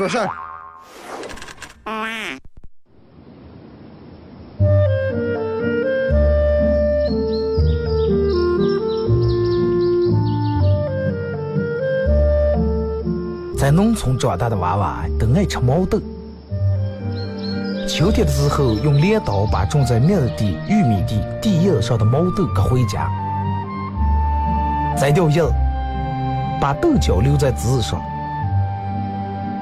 说事儿。在农村长大的娃娃都爱吃毛豆。秋天的时候，用镰刀把种在麦地、玉米地地叶上的毛豆割回家，摘掉叶，把豆角留在枝上。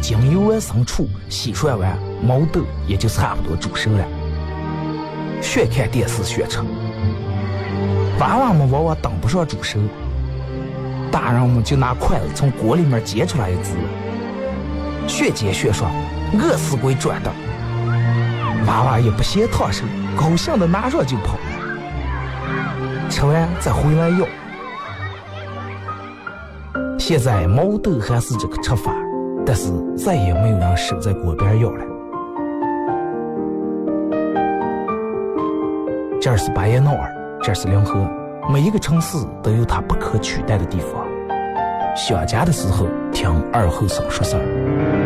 将油完生出，洗涮完，毛豆也就差不多煮熟了。学看电视学吃，娃娃们往往等不上煮熟，大人们就拿筷子从锅里面夹出来一只。学煎学说，饿死鬼转的。娃娃也不嫌烫手，高兴的拿上就跑。吃完再回来要。现在毛豆还是这个吃法，但是再也没有人守在锅边咬了。这是巴彦淖尔，这是临河，每一个城市都有它不可取代的地方。想家的时候，听二后生说事儿。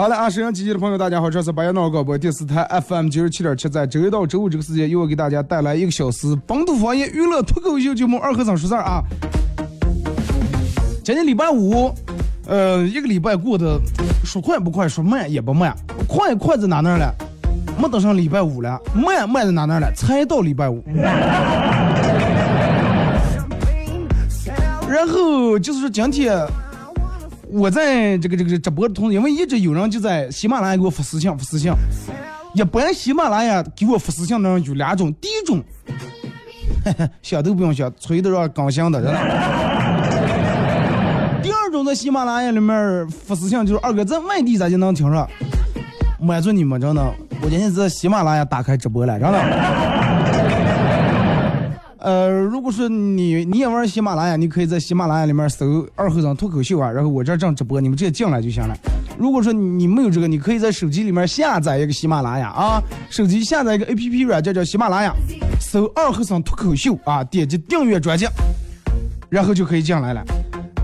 好了啊，沈阳机器的朋友，大家好，这是白彦淖尔广播电视台 FM 九十七点七，在周一到周五这个时间，又给大家带来一个小时本土方言娱乐脱口秀节目《二和尚说事儿》啊。今天礼拜五，呃，一个礼拜过得说快不快，说慢也不慢，快快在哪那了？没等上礼拜五了，慢慢在哪那了？才到礼拜五。然后就是说今天。我在这个这个直播的同时，因为一直有人就在喜马拉雅给我发私信，发私信。一般喜马拉雅给我发私信的人有两种，第一种，想都不用想，吹的让刚性的，真的。第二种在喜马拉雅里面发私信，就是二哥在外地咋就能听着？满足你们真的，我今天在喜马拉雅打开直播了，真的。呃，如果说你你也玩喜马拉雅，你可以在喜马拉雅里面搜“二和尚脱口秀”啊，然后我这正直播，你们直接进来就行了。如果说你没有这个，你可以在手机里面下载一个喜马拉雅啊，手机下载一个 A P P 软件叫喜马拉雅，搜“二和尚脱口秀”啊，点击订阅专辑，然后就可以进来了。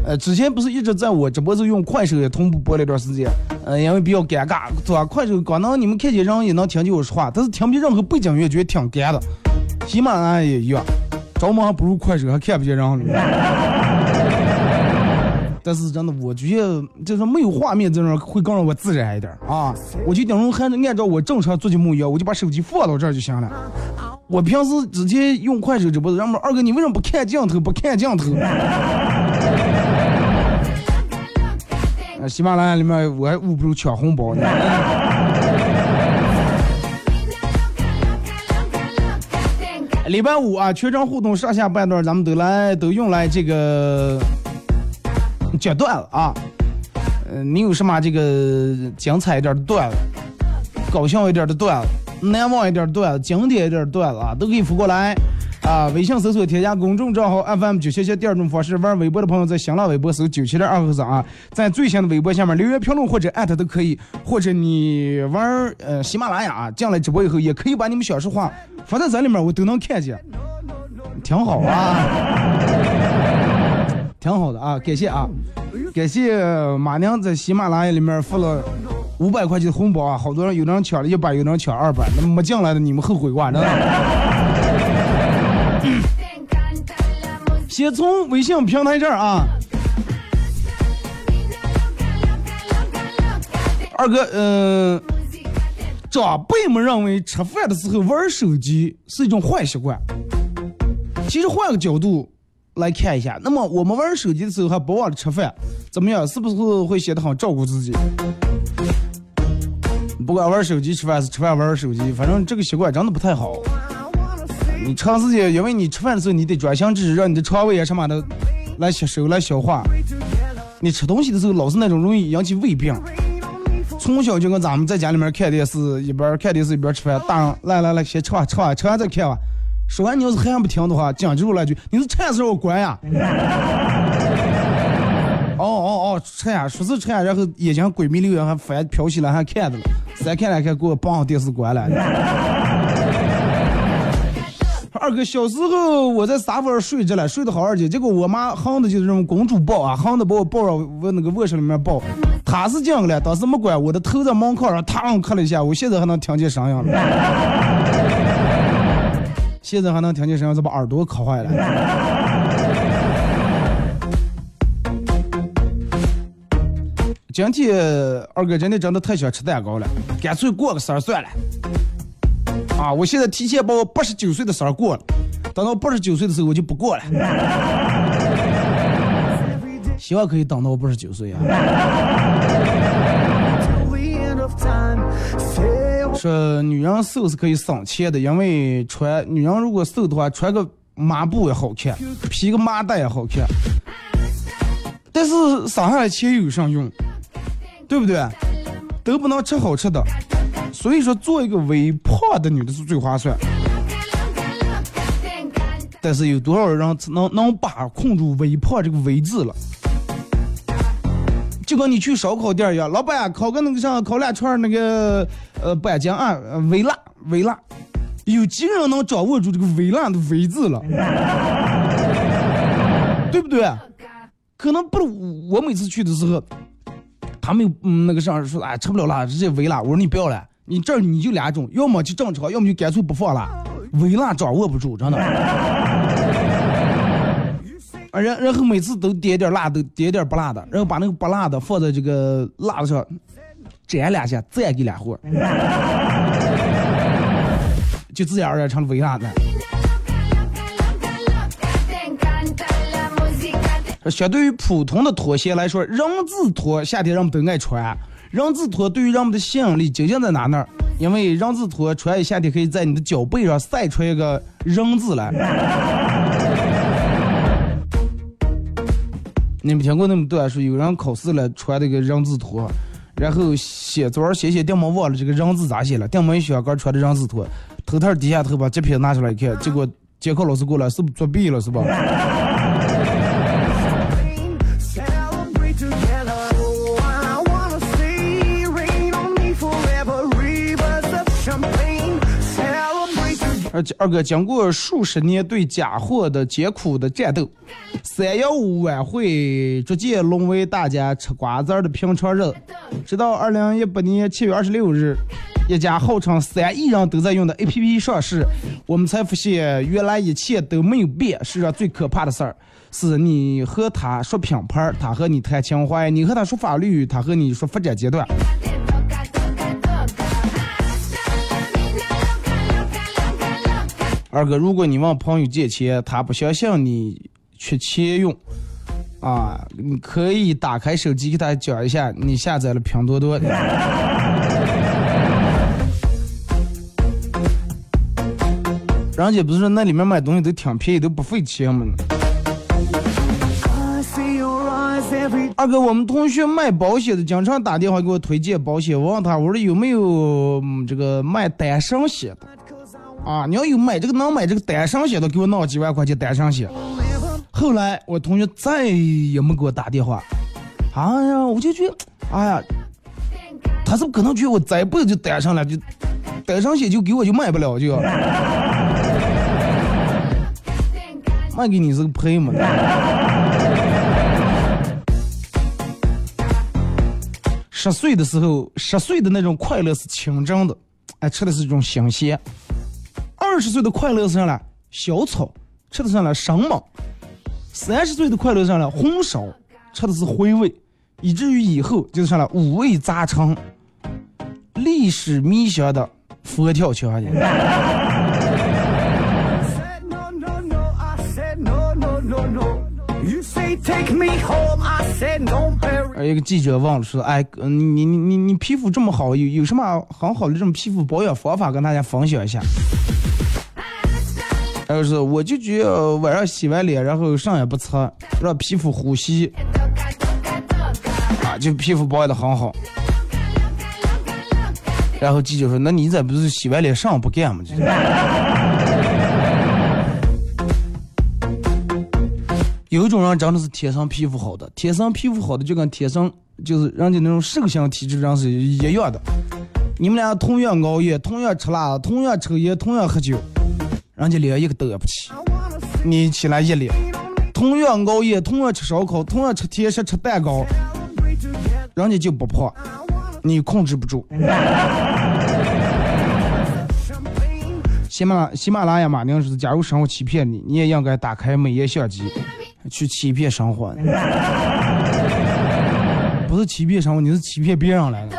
呃，之前不是一直在我直播时用快手也同步播了一段时间，呃，因为比较尴尬，对吧？快手光能你们看见人也能听见我说话，但是听不见任何背景音乐，觉得挺干的。喜马拉雅也一样。着忙还不如快手，还看不见人了。但是真的，我觉得就是没有画面这种会更让我自然一点啊。我就等于还是按照我正常做节目一样，我就把手机放到这儿就行了。我平时直接用快手直播，人们二哥你为什么不看镜头？不看镜头？喜马拉雅里面我还捂不住抢红包呢。礼拜五啊，全程互动上下半段，咱们都来都用来这个讲段子啊。呃，你有什么这个精彩一点的段子，搞笑一点的段子，难忘一点的段子，经典一点的段子啊，都可以发过来。啊，微信搜索添加公众账号 FM 九七七。第二种方式，玩微博的朋友在新浪微博搜九七点二和尚啊，在最新的微博下面留言评论或者艾特都可以。或者你玩呃喜马拉雅进来直播以后，也可以把你们小实话发在这里面，我都能看见，挺好啊，挺好的啊，感谢啊，感谢马娘在喜马拉雅里面发了五百块钱的红包啊，好多人有人抢了一百，有人抢二百，那没进来的你们后悔挂，知道先从微信平台这儿啊，二哥，嗯，长辈们认为吃饭的时候玩手机是一种坏习惯。其实换个角度来看一下，那么我们玩手机的时候还不忘了吃饭，怎么样？是不是会显得很照顾自己？不管玩手机吃饭是吃饭玩手机，反正这个习惯真的不太好。你长时间，因为你吃饭的时候你得专心致志，让你的肠胃啊什么的来吸收、来消化。你吃东西的时候老是那种容易引起胃病。从小就跟咱们在家里面看电视，一边看电视一边吃饭。大人来来来，先吃吧吃吧，吃完再看吧。说完你要是还不听的话，讲究来句，你是馋死我关呀！哦 哦哦，吃呀，说是吃呀，然后眼睛鬼迷溜眼，还翻飘起来还看着了，再看两看，给我绑上电视关了。二哥，小时候我在沙发上睡着了，睡得好二姐，结果我妈横的就是这种公主抱啊，横的把我抱上我那个卧室里面抱，她是这样的，当时没管，我的头在门框上，嘡磕了一下，我现在还能听见声音了，现在还能听见声音，这把耳朵磕坏了。今天二哥真的真的太想吃蛋糕了，干脆过个生日算了。啊！我现在提前把我八十九岁的生日过了，等到八十九岁的时候我就不过了。希望可以等到我八十九岁啊！说女人瘦是可以省钱的，因为穿女人如果瘦的话，穿个麻布也好看，披个麻袋也好看。但是省下来钱有啥用？对不对？都不能吃好吃的。所以说，做一个微胖的女的是最划算。但是有多少人能能把控住微胖这个微字了？就跟你去烧烤店一样，老板烤个那个啥，烤两串那个呃板筋啊，微辣微辣。有几个人能掌握住这个微辣的微字了？对不对？可能不，我每次去的时候，他们嗯那个啥说哎吃不了辣，直接微辣。我说你不要了。你这儿你就两种，要么就正常，要么就干脆不放辣，微辣掌握不住，真的。啊，然然后每次都点点辣，的点点不辣的，然后把那个不辣的放在这个辣子上，沾两下，再给两货，就自然而然成了微辣的。相对于普通的拖鞋来说，人字拖夏天人们都爱穿。人字拖对于人们的吸引力究竟在哪呢？因为人字拖穿一夏天可以在你的脚背上晒出一个人字来。你们听过那么多说有人考试了穿那个人字拖，然后写作文写写电门忘了这个人字咋写了，电门一小刚穿的人字拖，头套低下头把截屏拿出来一看，结果监考老师过来是不是作弊了是吧？二哥经过数十年对假货的艰苦的战斗，三幺五晚会逐渐沦为大家吃瓜子儿的平常日。直到二零一八年七月二十六日，一家号称三亿人都在用的 APP 上市，我们才发现原来一切都没有变。世上最可怕的事儿，是你和他说品牌，他和你谈情怀；你和他说法律，他和你说发展阶段。二哥，如果你问朋友借钱，他不相信你缺钱用，啊，你可以打开手机给他讲一下，你下载了拼多多。人家不是说那里面买东西都挺便宜，都不费钱吗？二哥，我们同学卖保险的，经常打电话给我推荐保险。我问他，我说有没有这个卖单身险的？啊，你要有买这个能买这个单身险的，给我弄几万块钱单身险。后来我同学再也没给我打电话。哎呀，我就觉得，哎呀，他是不可能觉得我这辈子就单身了，就单身险就给我就买不了就。卖给你是个赔嘛？十岁的时候，十岁的那种快乐是清真的，哎，吃的是一种新鲜；二十岁的快乐是啥了？小草，吃的是啥了？生猛；三十岁的快乐是啥了？红烧，吃的是回味；以至于以后就是啥了？五味杂陈，历史弥香的佛跳墙去。而一个记者问了说：“哎，你你你你皮肤这么好，有有什么很好的这种皮肤保养方法跟大家分享一下？”然后是：“我就觉得晚上洗完脸，然后啥也不擦，让皮肤呼吸，啊，就皮肤保养的很好。”然后记者说：“那你咋不是洗完脸啥不干吗？”就有一种人真的是天生皮肤好的，天生皮肤好的就跟天生就是人家那种瘦型体质人是一样的。你们俩同样熬夜，同样吃辣，同样抽烟，同样喝酒，人家脸一个都不起。你起来一脸，同样熬夜，同样吃烧烤，同样吃甜食吃蛋糕，人家就不胖，你控制不住。喜马喜马拉雅马宁说：“假如生活欺骗你，你也应该打开美颜相机。”去欺骗生活，不是欺骗生活，你是欺骗别人来的。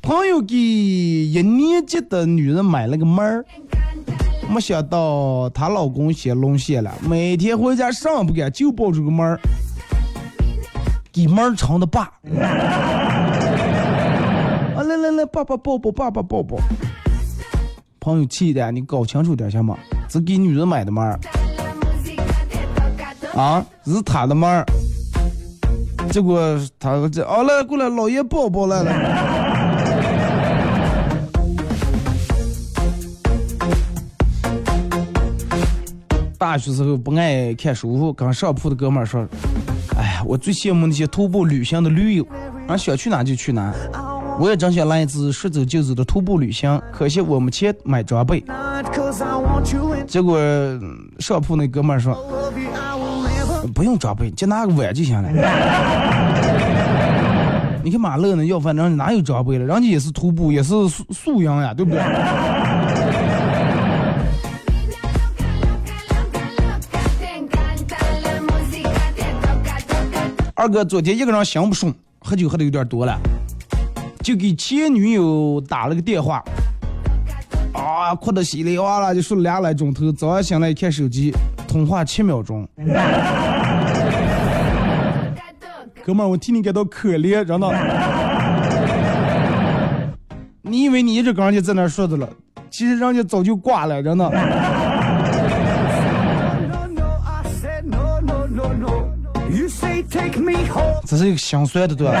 朋友给一年级的女人买了个门儿，没想到她老公先沦陷了，每天回家啥不干，就抱着个门儿，给门儿撑的爸。啊来来来，爸爸抱抱，爸爸抱抱。朋友气的，你搞清楚点行吗？是给女人买的门儿。啊，是他的门儿，结果他这哦来过来，老爷抱抱来了。大学时候不爱看书，跟上铺的哥们儿说：“哎呀，我最羡慕那些徒步旅行的驴友，俺想去哪就去哪。我也真想来一次说走就走的徒步旅行，可惜我没钱买装备。”结果上铺那哥们儿说。不用装备，就拿个碗就行了。你看马乐呢，要饭人哪有装备了？人家也是徒步，也是素素养呀，对不对？二哥昨天一个人行不顺，喝酒喝的有点多了，就给前女友打了个电话，啊，哭得稀里哗啦就说了俩来钟头。早上醒来一看手机。通话七秒钟，哥们儿，我替你感到可怜，真的。你以为你一直跟人家在那说着了，其实人家早就挂了，真的。这是一个心酸的段子。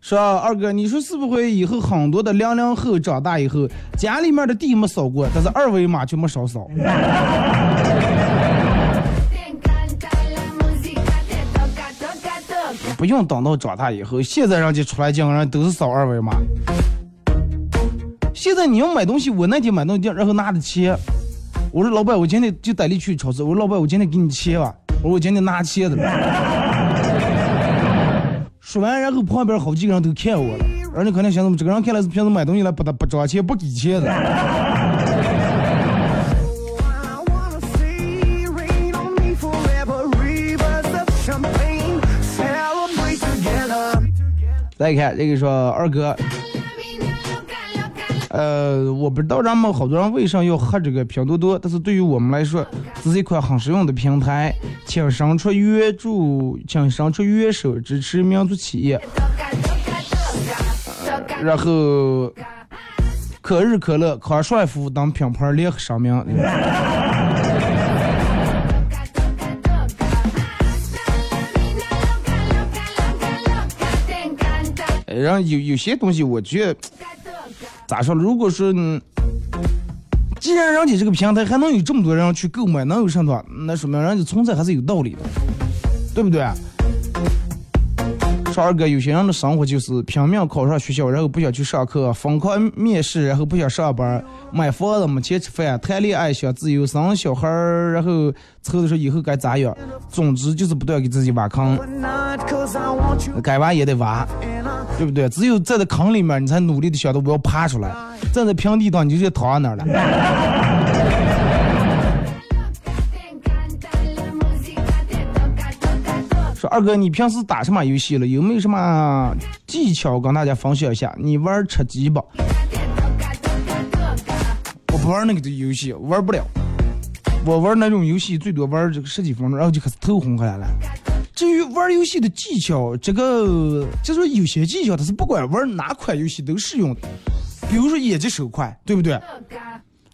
说二哥，你说是不会以后很多的零零后长大以后，家里面的地没扫过，但是二维码却没少扫。不用等到长大以后，现在人家出来进人都是扫二维码。现在你要买东西，我那天买东西，然后拿着钱，我说老板，我今天就带你去超市。我说老板，我今天给你钱吧。我说我今天拿钱的。说完，然后旁边好几个人都看我了，人家可能想怎么这个人看来是平时买东西来不不装钱不给钱的。再看这个说二哥，呃，我不知道咱们好多人为啥要喝这个拼多多，但是对于我们来说，这是一款很实用的平台，请伸出援助，请伸出援手支持民族企业。然后，可日可乐、康帅福等品牌联合声明。然后有有些东西，我觉得咋说？如果说，既然人家这个平台还能有这么多人去购买，能有什么？那说明人家存在还是有道理的，对不对？说二哥，有些人的生活就是拼命考上学校，然后不想去上课，疯狂面试，然后不想上班，买房子没钱吃饭，谈恋爱想自由，生小孩儿，然后愁的说以后该咋样。总之就是不断给自己挖坑，该挖也得挖，对不对？只有站在这坑里面，你才努力的想到我要爬出来。站在平地上，你就直接躺在那儿了。说二哥，你平时打什么游戏了？有没有什么技巧跟大家分享一下？你玩吃鸡吧？我不玩那个游戏，玩不了。我玩那种游戏最多玩这个十几分钟，然后就开始头昏下来了。至于玩游戏的技巧，这个就说有些技巧它是不管玩哪款游戏都适用的。比如说眼疾手快，对不对？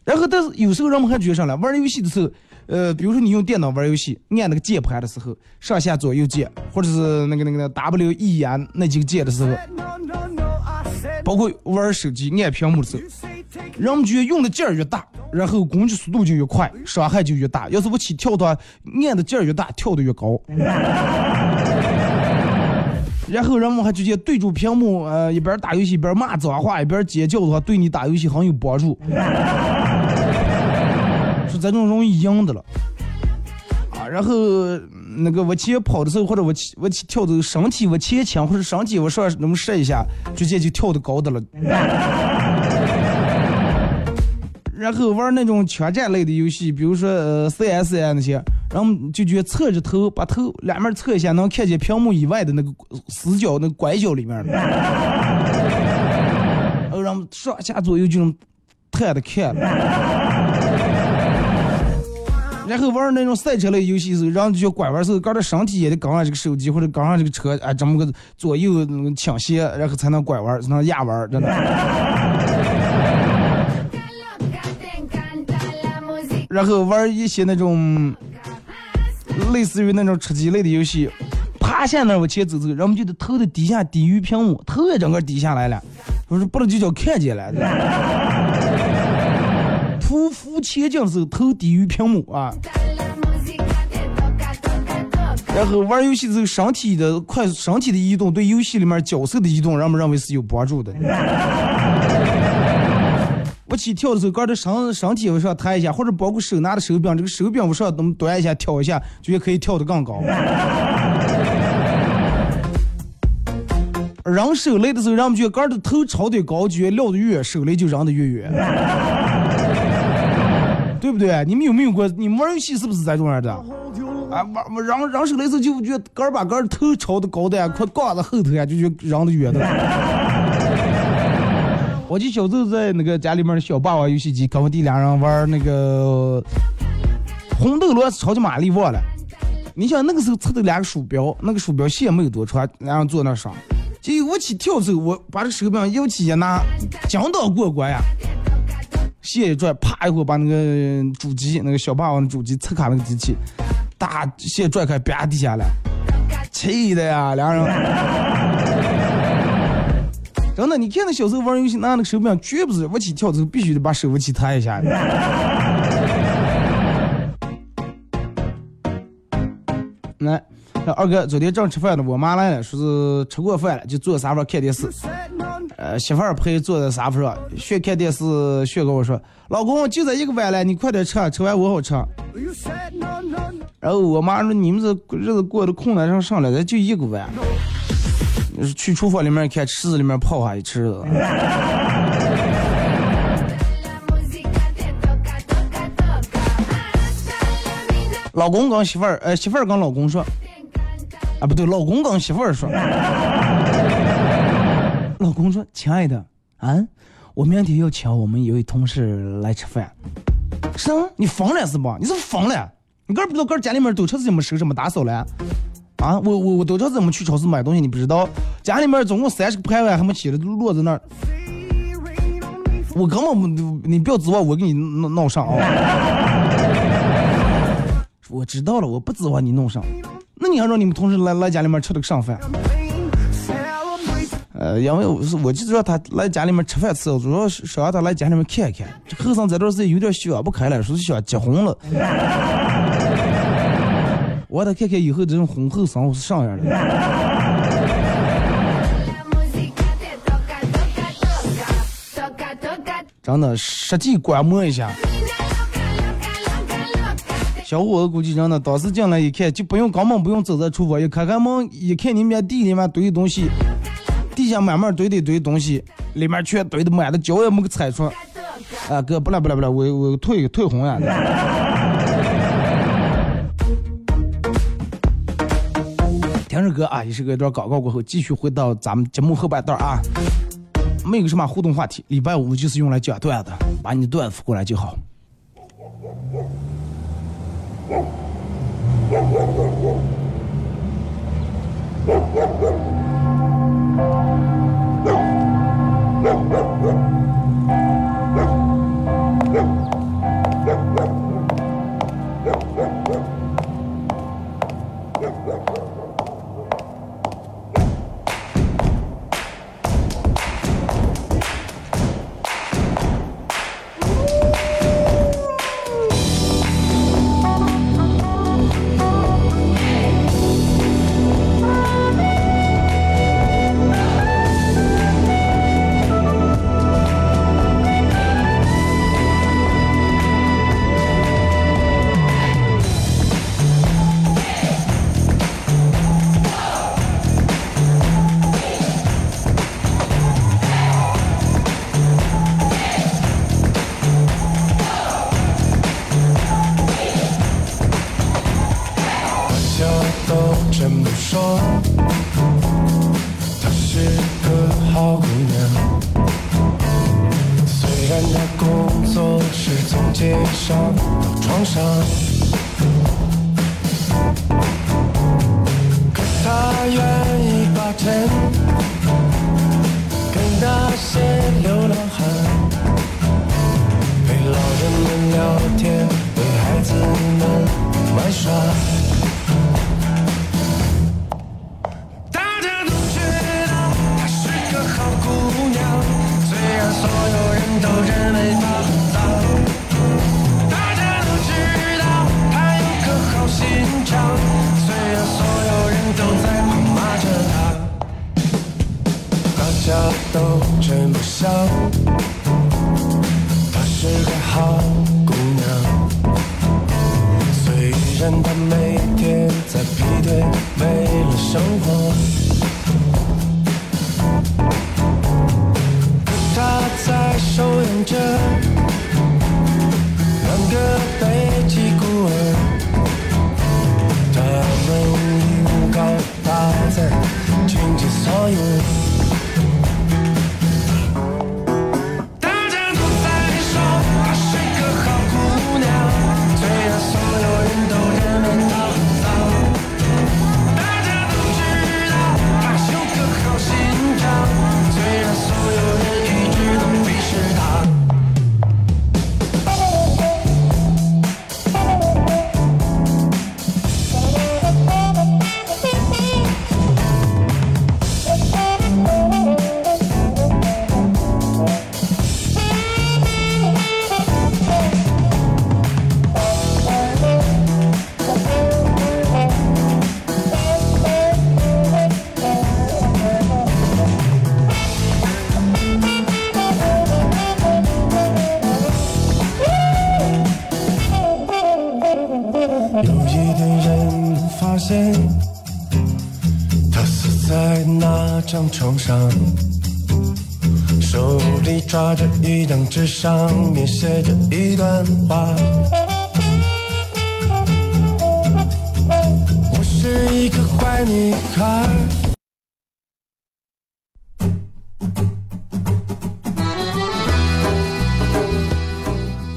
然后但是有时候人们还觉上了，玩游戏的时候。呃，比如说你用电脑玩游戏，按那个键盘的时候，上下左右键，或者是那个那个 W E N 那几个键的时候，包括玩手机按屏幕的时候，人们觉得用的劲儿越大，然后攻击速度就越快，伤害就越大。要是我起跳的话，按的劲儿越大，跳的越高。然后人们还直接对住屏幕，呃，一边打游戏一边骂脏话，一边尖叫的话，对你打游戏很有帮助。是这种容易赢的了，然后那个往前跑的时候，或者我起我起跳的身体往前倾，或者身体往上那么射一下，直接就跳的高的了。然后玩那种枪战类的游戏，比如说呃 CS 啊那些，然后就觉得侧着头，把头两面侧一下，能看见屏幕以外的那个死角、那个拐角里面。然后让上下左右就能探的看。然后玩那种赛车类游戏时候，然后就拐弯时候，搞得身体也得跟上这个手机或者跟上这个车，哎，这么个左右倾斜，然后才能拐弯，才能压弯，真的。然后玩一些那种类似于那种吃鸡类的游戏，趴下那往前走走，然后就得头的底下低于屏幕，头也整个低下来了，不是不能就叫看见了。匍匐前进的时候，头低于屏幕啊。然后玩游戏的时候，身体的快身体的移动对游戏里面角色的移动，人们认为是有帮助的。我起跳的时候，刚才身身体往上抬一下，或者包括手拿的手柄，这个手柄往上能端一下、挑一下，就也可以跳得更高。扔手雷的时候，人们觉得杆的头朝得高，就撂得远，手雷就扔得越远。对不对？你们有没有过？你们玩游戏是不是这种样的？啊，玩玩扔扔手雷时候就觉得杆儿把杆儿头朝的高的，快挂在后头呀，就觉扔的远的。我记小时候在那个家里面的小霸王游戏机，跟我弟俩人玩那个红斗罗超级玛丽忘了。你想那个时候测的两个鼠标，那个鼠标线没有多长，然后坐那上，就我起跳的时候，我把这手柄摇起一拿，讲到过关呀。线一拽，啪一会把那个主机，那个小霸王的主机侧卡那个机器，大线拽开，啪地下来，气的呀，两人。真的，你看那小时候玩游戏，拿那个手柄绝不是我起跳的时候必须得把手扶起抬一下。来，二哥，昨天正吃饭呢，我妈来了，说是吃过饭了，就坐沙发看电视。呃，媳妇儿陪坐在沙发上，学看电视，学跟我说：“老公，就这一个碗了，你快点吃，吃完我好吃。”然后我妈说：“你们这日子过得困难上上来，咱就一个碗。”去厨房里面看池子里面泡下一池子。老公跟媳妇儿，呃，媳妇儿跟老公说：“啊，不对，老公跟媳妇儿说。”老公说：“亲爱的，啊，我明天要请我们一位同事来吃饭。什么？你疯了是吧？你是疯了？你个儿不知道个儿家里面都超市怎么收拾、怎么打扫了？啊，我我我都知道怎么去超市买东西，你不知道？家里面总共三十个盘碗还没起来，都落在那儿。我根本不，你不要指望我给你弄弄上啊！我知道了，我不指望你弄上。那你还让你们同事来来家里面吃这个上饭？呃，因为我是我就知道他来家里面吃饭吃，主要是想让他来家里面看一看。这后生这段时间有点想不开了，说是想结婚了。我让他看看以后这种婚后生活是啥样的。真的实际观摩一下。小伙子估计真的当时进来一看，就不用根本不用走在厨房，一开开门一看，里面地里面堆的东西，地下慢慢堆的堆东西，里面全堆的满的，脚也没个踩出。啊哥，不了不了不了，我我退退红呀！听着歌啊，也是个一段广告过后，继续回到咱们节目后半段啊。没有什么互动话题，礼拜五就是用来讲段子，把你段子过来就好。大没了生活。写着一段话。我是一个坏女孩。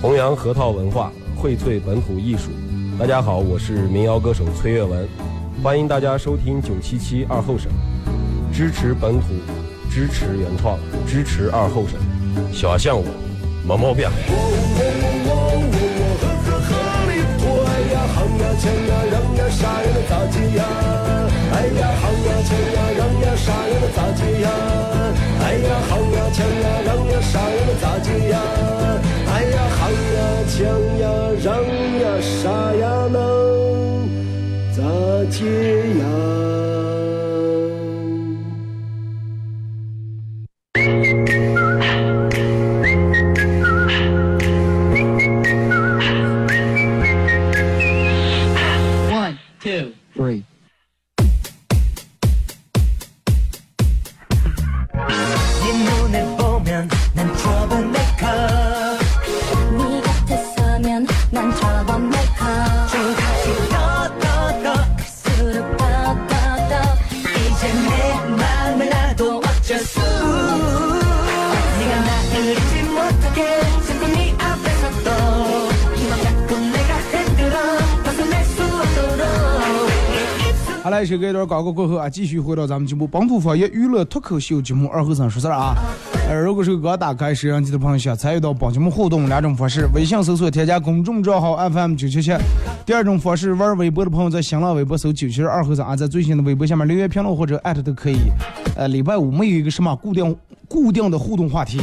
弘扬核桃文化，荟萃本土艺术。大家好，我是民谣歌手崔月文，欢迎大家收听九七七二后生，支持本土，支持原创，支持二后生。小象我，没毛病。让呀啥呀的咋接呀？广告过后啊，继续回到咱们节目本土方言娱乐脱口秀节目二后生说事儿啊。呃，如果是刚打开摄像机的朋友，想参与到本节目互动两种方式：微信搜索添加公众账号 FM 九七七；第二种方式，玩微博的朋友在新浪微博搜九七二后生啊，在最新的微博下面留言评论或者艾特都可以。呃，礼拜五没有一个什么固定固定的互动话题，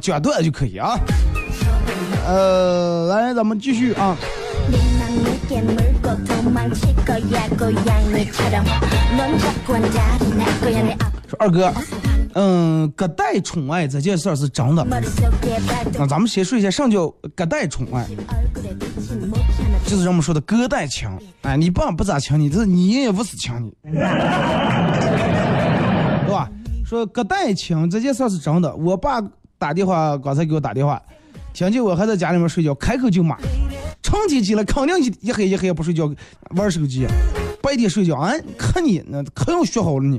讲段就可以啊。呃，来，咱们继续啊。네맘 내게 물고 도망칠 거야 고양이처럼 넌 자꾸 한다리 날 거야 내 앞 说二哥，嗯，隔代宠爱这件事儿是真的。 머릿속에 那 발동 咱们先说一下，啥叫隔代宠爱？ 얼굴에 비친 못하는 就是人们说的隔代亲。哎，你爸不咋亲你，这是你爷也不是亲你，对吧？说隔代亲这件事儿是真的。我爸打电话，刚才给我打电话， 听见我还在家里面睡觉，开口就骂，成天起来肯定一黑一黑不睡觉，玩手机，白天睡觉，哎，看你那可要学好了你。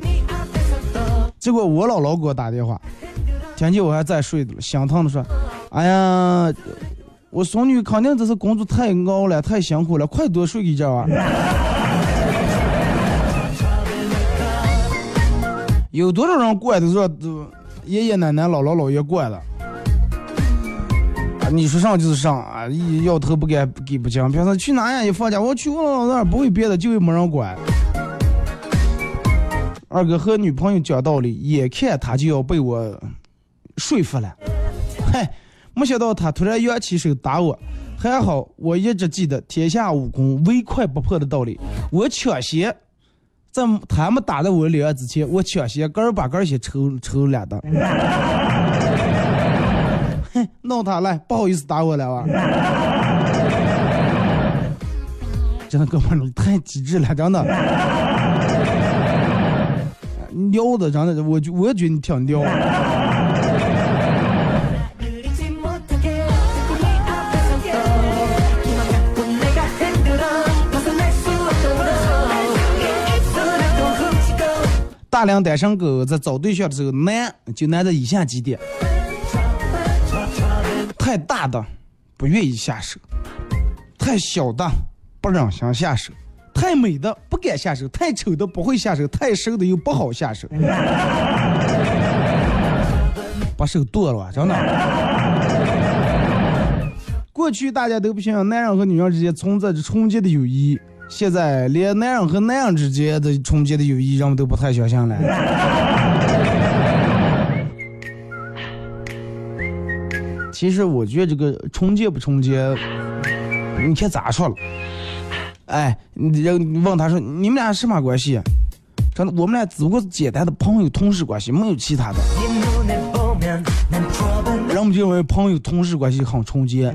结果我姥姥给我打电话，听见我还在睡的了，心疼的说：“哎呀，我孙女肯定这是工作太熬了，太辛苦了，快多睡一觉啊！”有多少人过来的说都爷爷奶奶、姥姥姥爷过来了？你说上就是上啊，一摇头不给给不讲。平常去哪呀？一放假我去我姥姥那儿，不为别的，就为没人管。二哥和女朋友讲道理，眼看他就要被我说服了，嗨，没想到他突然扬起手打我，还好我一直记得天下武功唯快不破的道理，我抢先在他们打在我脸上之前，我抢先根儿把根儿先抽抽两刀，弄他来，不好意思打我了哇！真的，哥们，你太机智了，真的。撩的，真的，我我觉得你挺撩。大量单身狗在找对象的时候难，就难在以下几点。太大的不愿意下手，太小的不忍心下手，太美的不敢下手，太丑的不会下手，太瘦的又不好下手。把手剁了吧，真的。过去大家都不相信男人和女人之间存在着纯洁的友谊，现在连男人和男人之间的纯洁的友谊，人们都不太相信了。其实我觉得这个纯洁不纯洁，你看咋说了？哎，你人问他说你们俩什么关系？真的，我们俩只不过是简单的朋友、同事关系，没有其他的。人们就认为朋友、同事关系很纯洁。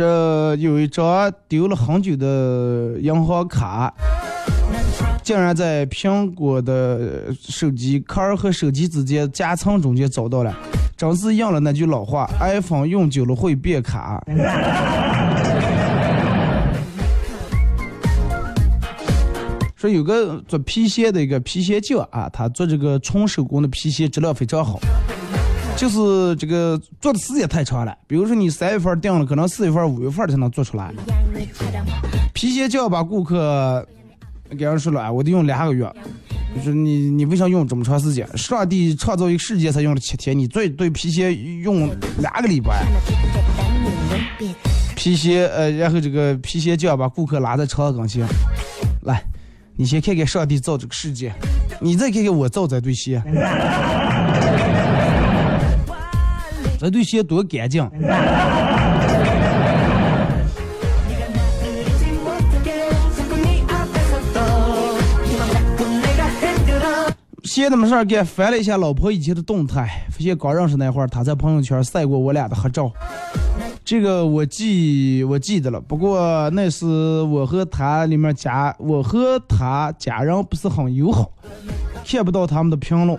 这有一张丢了很久的银行卡，竟然在苹果的手机壳儿和手机之间夹层中间找到了，真是应了那句老话：iPhone 用久了会变卡。说有个做皮鞋的一个皮鞋匠啊，他做这个纯手工的皮鞋质量非常好，就是这个做的时间太长了。比如说你三月份定了，可能四月份、五月份才能做出来。皮鞋匠把顾客给人说了，哎，我得用两个月。就是你你为啥用这么长时间？上帝创造一个世界才用了七天，你最对皮鞋用两个礼拜。皮鞋呃，然后这个皮鞋匠把顾客拉在车跟前，来。你先看看上帝造这个世界，你再看看我造这对鞋，这对鞋多干净。闲的没事儿干，翻了一下老婆以前的动态，发现刚认识那会儿，她在朋友圈晒过我俩的合照。这个我记我记得了，不过那是我和她里面家，我和她家人不是很友好，看不到他们的评论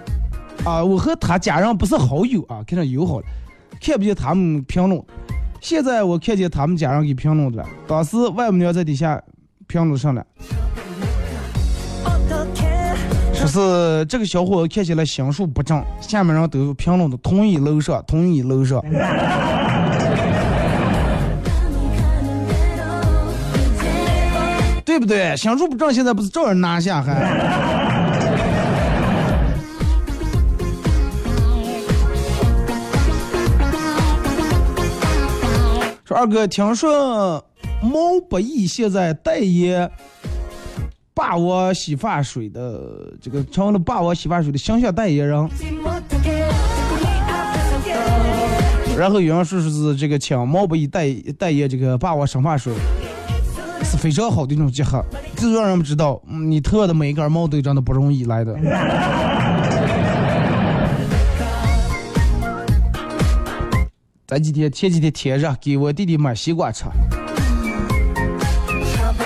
啊。我和她家人不是好友啊，看着友好了，看不见他们评论。现在我看见他们家人给评论的了，当时外母娘在底下评论上了，说是这个小伙看起来心术不正，下面人都评论的同意楼上，同意楼上。对不对？心术不正，现在不是照样拿下还？二哥，听说毛不易现在代言霸王洗发水的这个成了霸王洗发水的形象代言人，然后有人说是这个请毛不易代代言这个霸王生发水。是非常好的一种结合，就让人们知道，你特的每一根毛都真的不容易来的。这几天前几天天热，给我弟弟买西瓜吃。啊，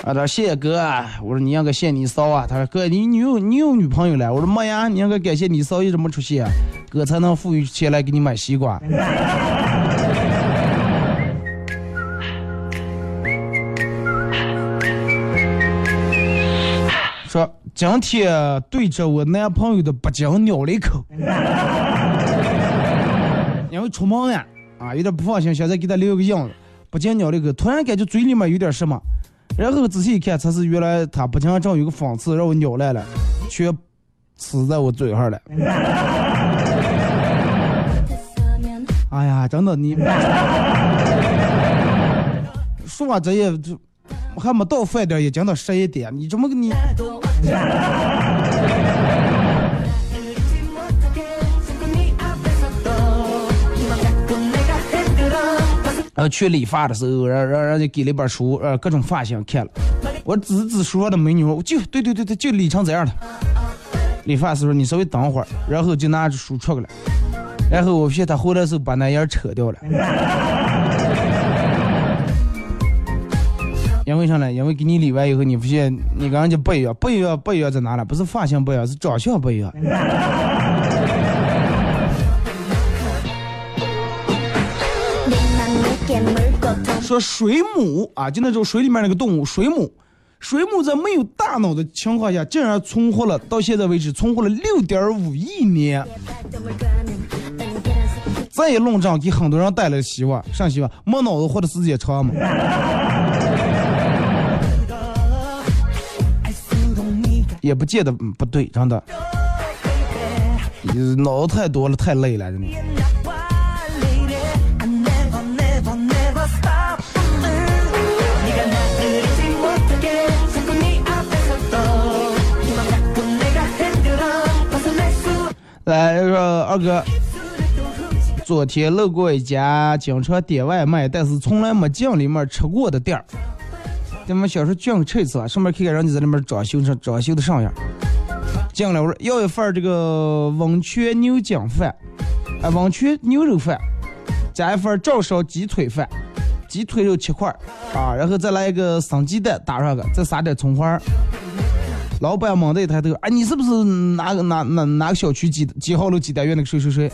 他说谢谢哥，我说你应该谢你嫂啊。他说哥，你女友你有女朋友了？我说没呀，你应该感谢你嫂一直没出现，哥才能富裕起来给你买西瓜。说今天对着我男朋友的脖颈咬了一口，因为出门呀，啊，有点不放心，现在给他留个印子，不仅咬了一口，突然感觉嘴里面有点什么，然后仔细一看，才是原来他脖颈上有个粉刺，让我咬烂了，全刺在我嘴上了。哎呀，真的你，说话这也就还没到饭点，也讲到十一点，你怎么个 然后，去理发的时候，让让人家给了一本书，呃，各种发型看了。我指指书上的美女，我就对对对对，就理成这样的。理发师说：“你稍微等会儿。”然后就拿着书出去了。然后我发现他回来的时候把那页扯掉了。因为啥呢？因为给你理完以后，你发现你跟人家不一样，不一样，不一样在哪呢？不是发型不一样，是长相不一样。说水母啊，就那种水里面那个动物，水母，水母在没有大脑的情况下，竟然存活了，到现在为止存活了六点五亿年。这一论证给很多人带来希望，啥希望？没脑子活的时间长嘛。也不见得不对，真的，脑子太多了，太累了，真的。二哥，昨天路过一家经常点外卖，但是从来没进里面吃过的店儿。咱们小时候进去吃一次，上面看看人家在里面装修上装修的上样。进来我说要一份这个温泉牛筋饭，啊，温泉牛肉饭，加一份照烧鸡腿饭，鸡腿肉七块啊，然后再来一个生鸡蛋打上个，再撒点葱花。老板猛地一抬头，哎，你是不是哪个哪哪哪个小区几几号楼几单元那个谁谁谁？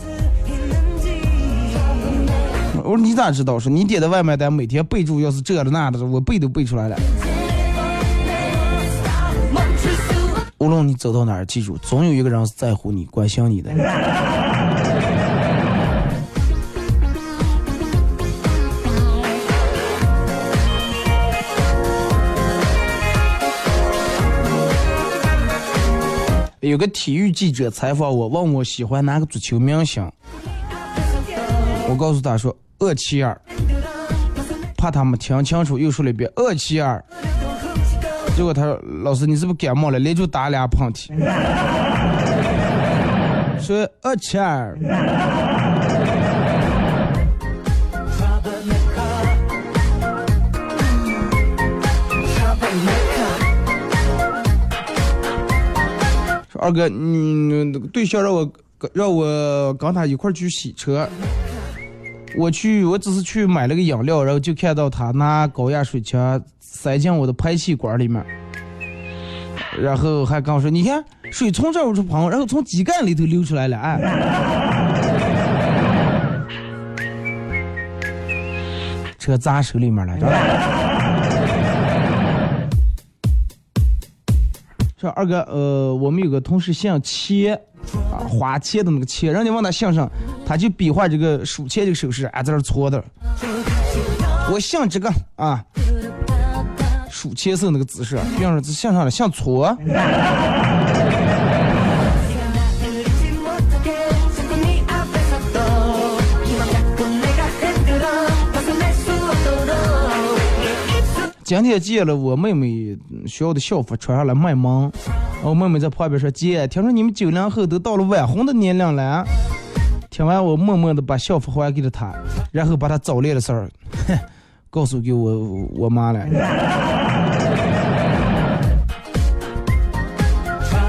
我说你咋知道？说你点的外卖单每天备注要是这的那的，我背都背出来了。无论你走到哪儿，记住，总有一个人是在乎你、关心你的。有个体育记者采访我，问我喜欢哪个足球明星，我告诉他说厄齐尔，怕他没听清楚，又说了一遍厄齐尔。结果他说：“老师，你是不是感冒了？连就打俩喷嚏。”说厄齐尔。二哥，你对象让我让我跟他一块去洗车。我去，我只是去买了个饮料，然后就看到他拿高压水枪塞进我的排气管里面，然后还跟我说：“你看，水从这儿出喷，然后从机盖里头流出来了。”哎，车砸手里面了，说二哥，呃，我们有个同事姓切，啊，花切的那个切，人家问他姓上，他就比划这个数切这个手势，俺在那搓的。我姓这个啊，数切是那个姿势，比方说这姓上了，姓搓。今天借了我妹妹学校的校服穿上来卖萌，我妹妹在旁边说：“姐，听说你们九零后都到了晚婚的年龄了。”听完我默默的把校服还给了她，然后把她早恋的事儿，告诉给我我妈了。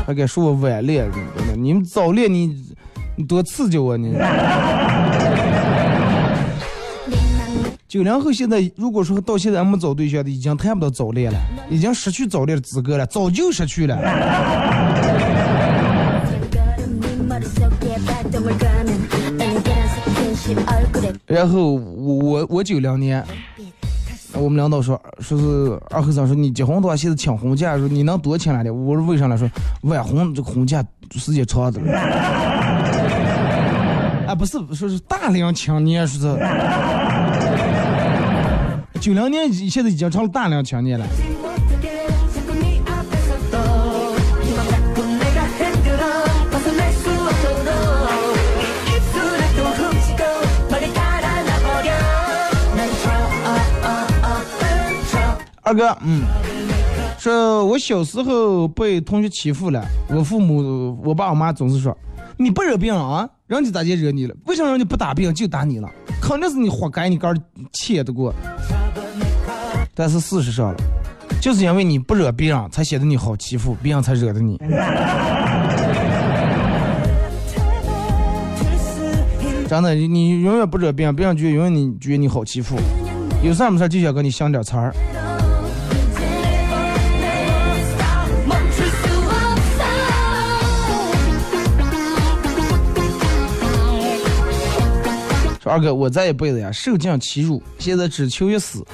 还敢说我晚恋，你们早恋你你多刺激我你。九零后现在如果说到现在还没找对象的，已经谈不到早恋了，已经失去早恋的资格了，早就失去了。然后我我我九零年，我们领导说说是二和尚说你结婚的话，现在请婚假，说你能多请两天。我说为啥呢？说晚婚这个婚假时间长的了。啊，不是，说是大龄青年，说是。九零年现在已经成了大龄青年了。二哥，嗯，说我小时候被同学欺负了，我父母、我爸我妈总是说，你不惹病啊，人家咋就惹你了？为什么人家不打病就打你了？肯定是你活该，你个儿欠得过。但是事实上了，就是因为你不惹别人，才显得你好欺负，别人才惹的你。真的，你永远不惹别人，别人觉得永远你觉得你好欺负，有事没事就想跟你相点词儿。说二哥，我这一辈子呀，受尽欺辱，现在只求一死。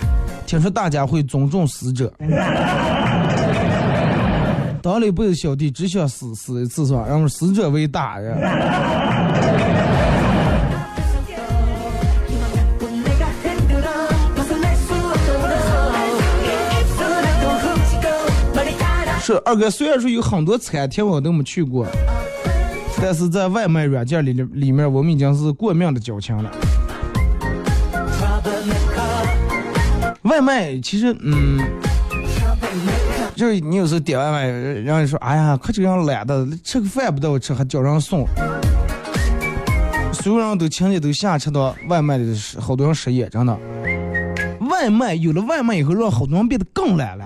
听说大家会尊重死者。当了一辈子小弟，只想死死一次是吧？然后死者为大呀。是二哥，虽然说有很多餐厅我都没去过，但是在外卖软件里里面，我们已经是过命的交情了。外卖其实，嗯，就是你有时候点外卖，人家说，哎呀，可这样懒的，吃个饭不到吃，还叫人送。所有人都今天都下吃到外卖的，好多人失业，真的。外卖有了外卖以后，让好多人变得更懒了。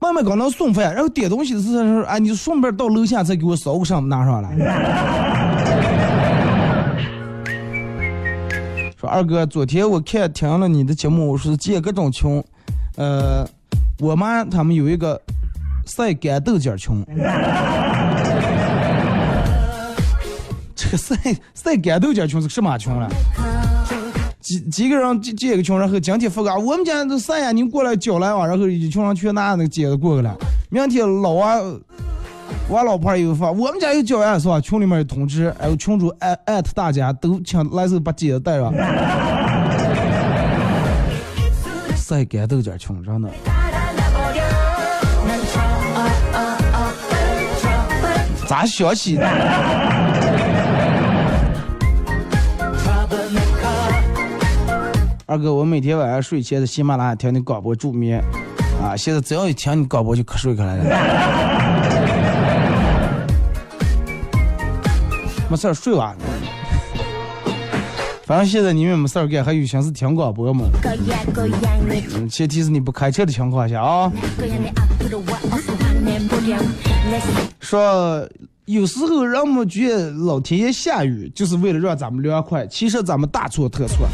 外卖刚能送饭，然后点东西的时候说，哎，你顺便到楼下再给我捎个上拿上来。说二哥，昨天我看听了你的节目，我是建各种群，呃，我妈他们有一个晒干豆角群。这个晒晒干豆角群是什么群了？几几个人建建个群，然后今天发个，我们家都晒呀，你过来交来哇，然后一群人去拿那个接着过去了。明天老娃我老婆又发，我们家有教案是吧？群里面有通知，还有群主艾艾特大家都请来时把姐姐带上。晒干豆角群真的，咋想起的？二哥，我每天晚上睡前在喜马拉雅听你广播助眠，啊，现在只要一听你广播就瞌睡过来了。没事儿睡吧。反正现在你们没事儿干，还有心思听广播吗？嗯，前提是你不开车的情况下啊。说有时候人们觉得老天爷下雨就是为了让咱们凉快，其实咱们大错特错。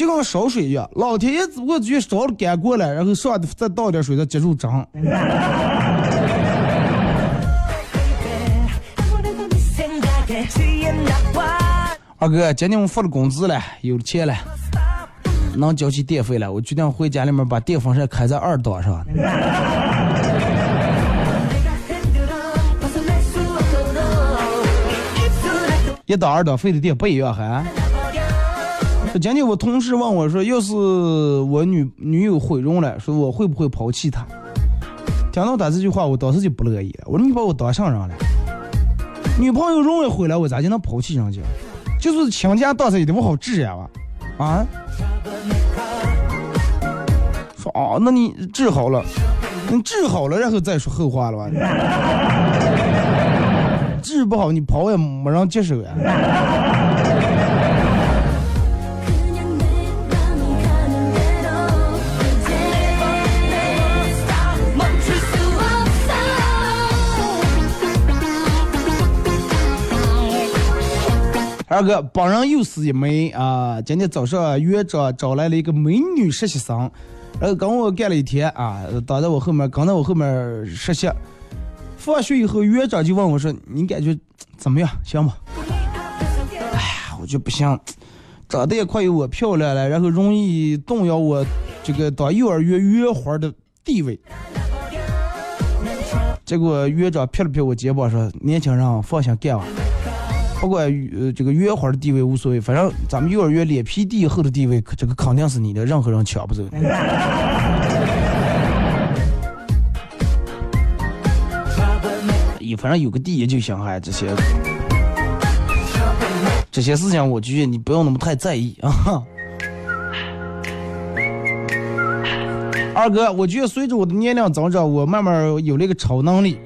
就跟烧水一样，老天爷只不过就烧了干过了，然后上再倒点水再接住蒸。二哥，今天我发了工资了，有了钱了，能交起电费了。我决定回家里面把电风扇开在二档上。一档二档费的电不一样还？今天我同事问我说：“要是我女女友毁容了，说我会不会抛弃她？”听到他这句话，我当时就不乐意了。我说：“你把我当啥人了？女朋友容易毁了，我咋就能抛弃人家？就是倾家荡产一点不好治呀吧？啊？说哦，那你治好了，你治好了，然后再说后话了吧？治不好，你跑也没人接手呀。”二哥本人又是一枚啊！今天早上院长找来了一个美女实习生，然后跟我干了一天啊，挡在我后面，跟在我后面实习。放学以后，院长就问我说：“你感觉怎么样？行吗？”哎呀，我就不行，长得也快有我漂亮了，然后容易动摇我这个当幼儿园园花的地位。结果院长拍了拍我肩膀说：“年轻人，放心干吧。”不管呃这个园花的地位无所谓，反正咱们幼儿园脸皮地厚的地位，这个肯定是你的，任何人抢不走。你反正有个地就行，还这些这些事情，我觉得你不用那么太在意啊。二哥，我觉得随着我的年龄增长，我慢慢有了一个超能力，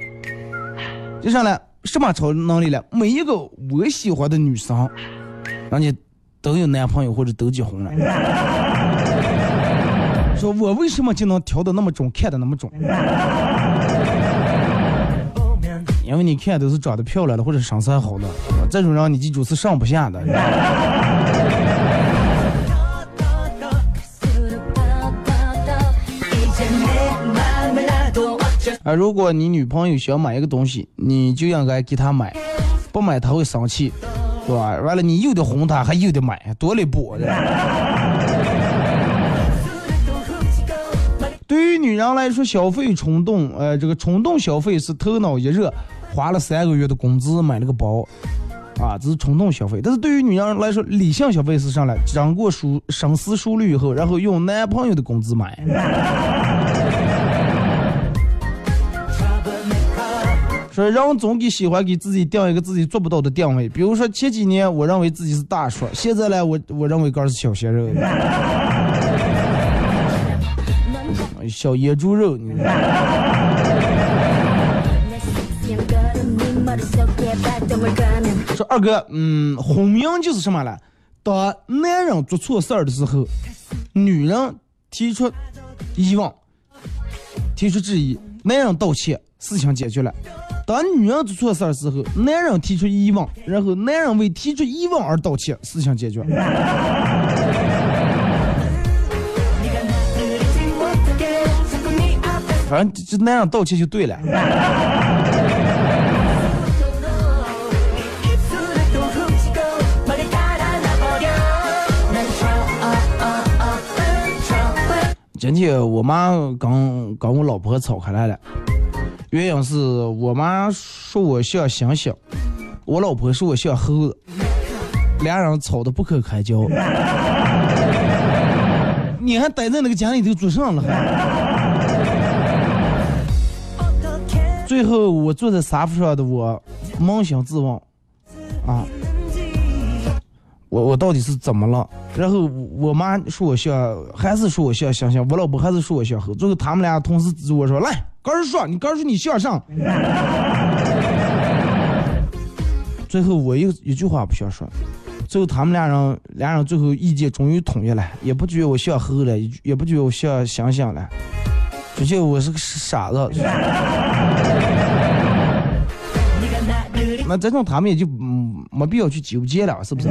就上来。什么超能力了？每一个我喜欢的女生，人家都有男朋友或者都结婚了。说我为什么就能挑的那么准，看的那么准？因为你看都是长得漂亮的或者身材好的，这种让你记住是上不下的。啊，如果你女朋友想买一个东西，你就应该给她买，不买她会生气，对吧？完了你又得哄她，还又得买，多累不？对于女人来说，消费冲动，呃，这个冲动消费是头脑一热，花了三个月的工资买了个包，啊，这是冲动消费。但是对于女人来说，理性消费是啥呢？经过熟深思熟虑以后，然后用男朋友的工资买。说人总给喜欢给自己定一个自己做不到的定位，比如说前几年我认为自己是大叔，现在呢我我认为哥是小鲜肉，小野猪肉。说二哥，嗯，婚姻就是什么了？当男人做错事儿的时候，女人提出疑问，提出质疑，男人道歉，事情解决了。当女人做错事儿时候，男人提出疑问，然后男人为提出疑问而道歉，事情解决。反正就那样道歉就对了。今天我妈跟跟我老婆吵开来了，原因是我妈说我像猩猩，我老婆说我像猴子，俩人吵得不可开交。你还待在那个家里头做甚了还？最后我坐在沙发上的我扪心自问，啊，我我到底是怎么了？然后我妈说我像，还是说我像猩猩，我老婆还是说我像猴。最后他们俩同时指着我说：“来，刚儿说你刚儿说你像啥？”最后我一一句话不想说。最后他们俩人俩人最后意见终于统一了，也不觉得我像猴了，也不觉得我像猩猩了，就觉得我是个傻子。那这种他们也就嗯没必要去纠结了，是不是？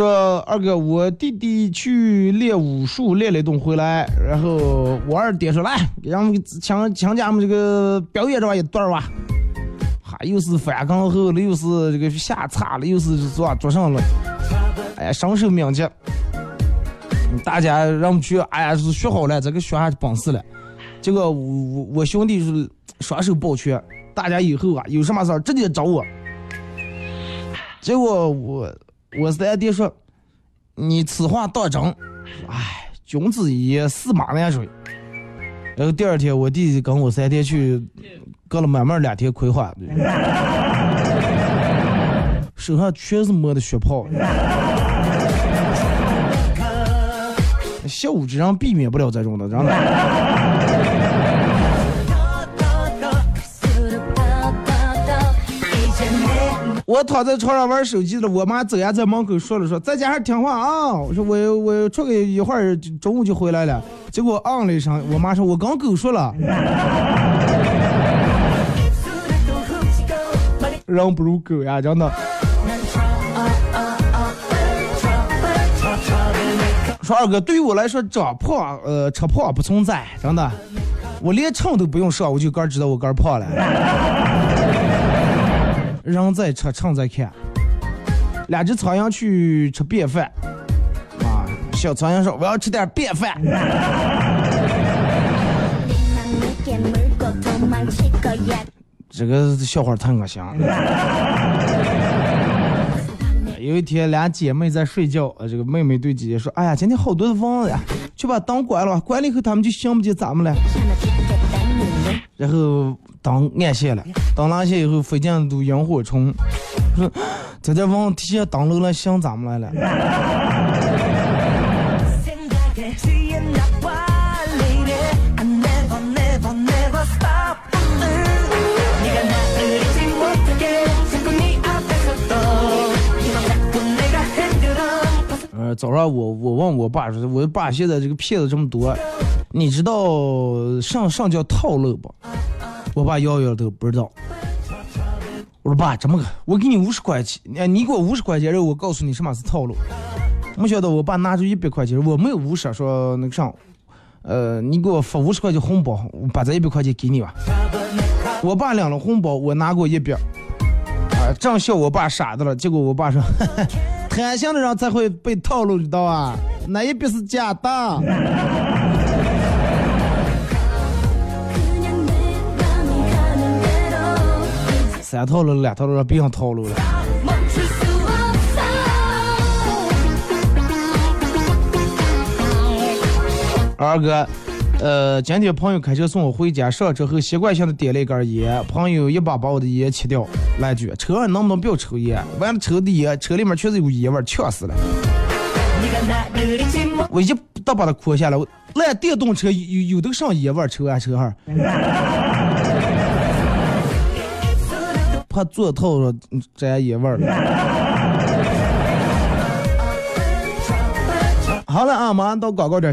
说二哥，我弟弟去练武术，练了一顿回来，然后我二爹说来，让我们强强家们这个表演这一段吧。哈，又是翻跟后了，又是这个下叉了，又是做做上了。哎呀，身手敏捷，大家让我们去，哎呀，是学好了，这个学下本事了。结果我我兄弟是双手抱拳，大家以后啊有什么事儿直接找我。结果我。我三爹说：“你此话当真？哎，君子一言，驷马难追。”然后第二天，我弟弟跟我三爹去，隔了满满两天葵花，手上全是磨的血泡。习武之人避免不了这种的，真的。我躺在床上玩手机了，我妈走呀在门口说了说，在家还听话啊。我说我我出去一会儿中午就回来了，结果嗯了一声，我妈说我刚狗说了，人不如狗呀，真的。说二哥，对于我来说，长胖呃吃胖不存在，真的，我连秤都不用上，我就个知道我个胖了。人在吃，秤在看。两只苍蝇去吃便饭，啊，小苍蝇说：“我要吃点便饭。”这个笑话太恶心了。有一天，俩姐妹在睡觉，呃，这个妹妹对姐姐说：“哎呀，今天好多的蚊子呀，去把灯关了，关了以后他们就想不见咱们了。”然后灯暗线了，灯暗线以后飞进都萤火虫，说在这往地下灯楼了想咱们来了。呃，早上我我问我爸说，我爸现在这个骗子这么多。你知道上上叫套路不？我爸摇摇头，不知道。我说爸，这么个？我给你五十块钱，你给我五十块钱，然后我告诉你什么是套路。没想到我爸拿出一百块钱，我没有五十，说那个啥，呃，你给我发五十块钱红包，把这一百块钱给你吧。我爸领了红包，我拿过一百，啊，正笑我爸傻的了。结果我爸说，贪心的人才会被套路，知道吧？那一笔是假的。三套路，两套路，别想套路了。二哥，呃，今天朋友开车送我回家，上车后习惯性的点了一根烟，朋友一把把我的烟切掉，来句：车上能不能不要抽烟？完了抽的烟，车里面确实有烟味，呛死了。我一倒把它扩下来，我那电动车有有的上烟味，抽完车哈。怕做套了沾烟味儿。好了啊，马上到广告点。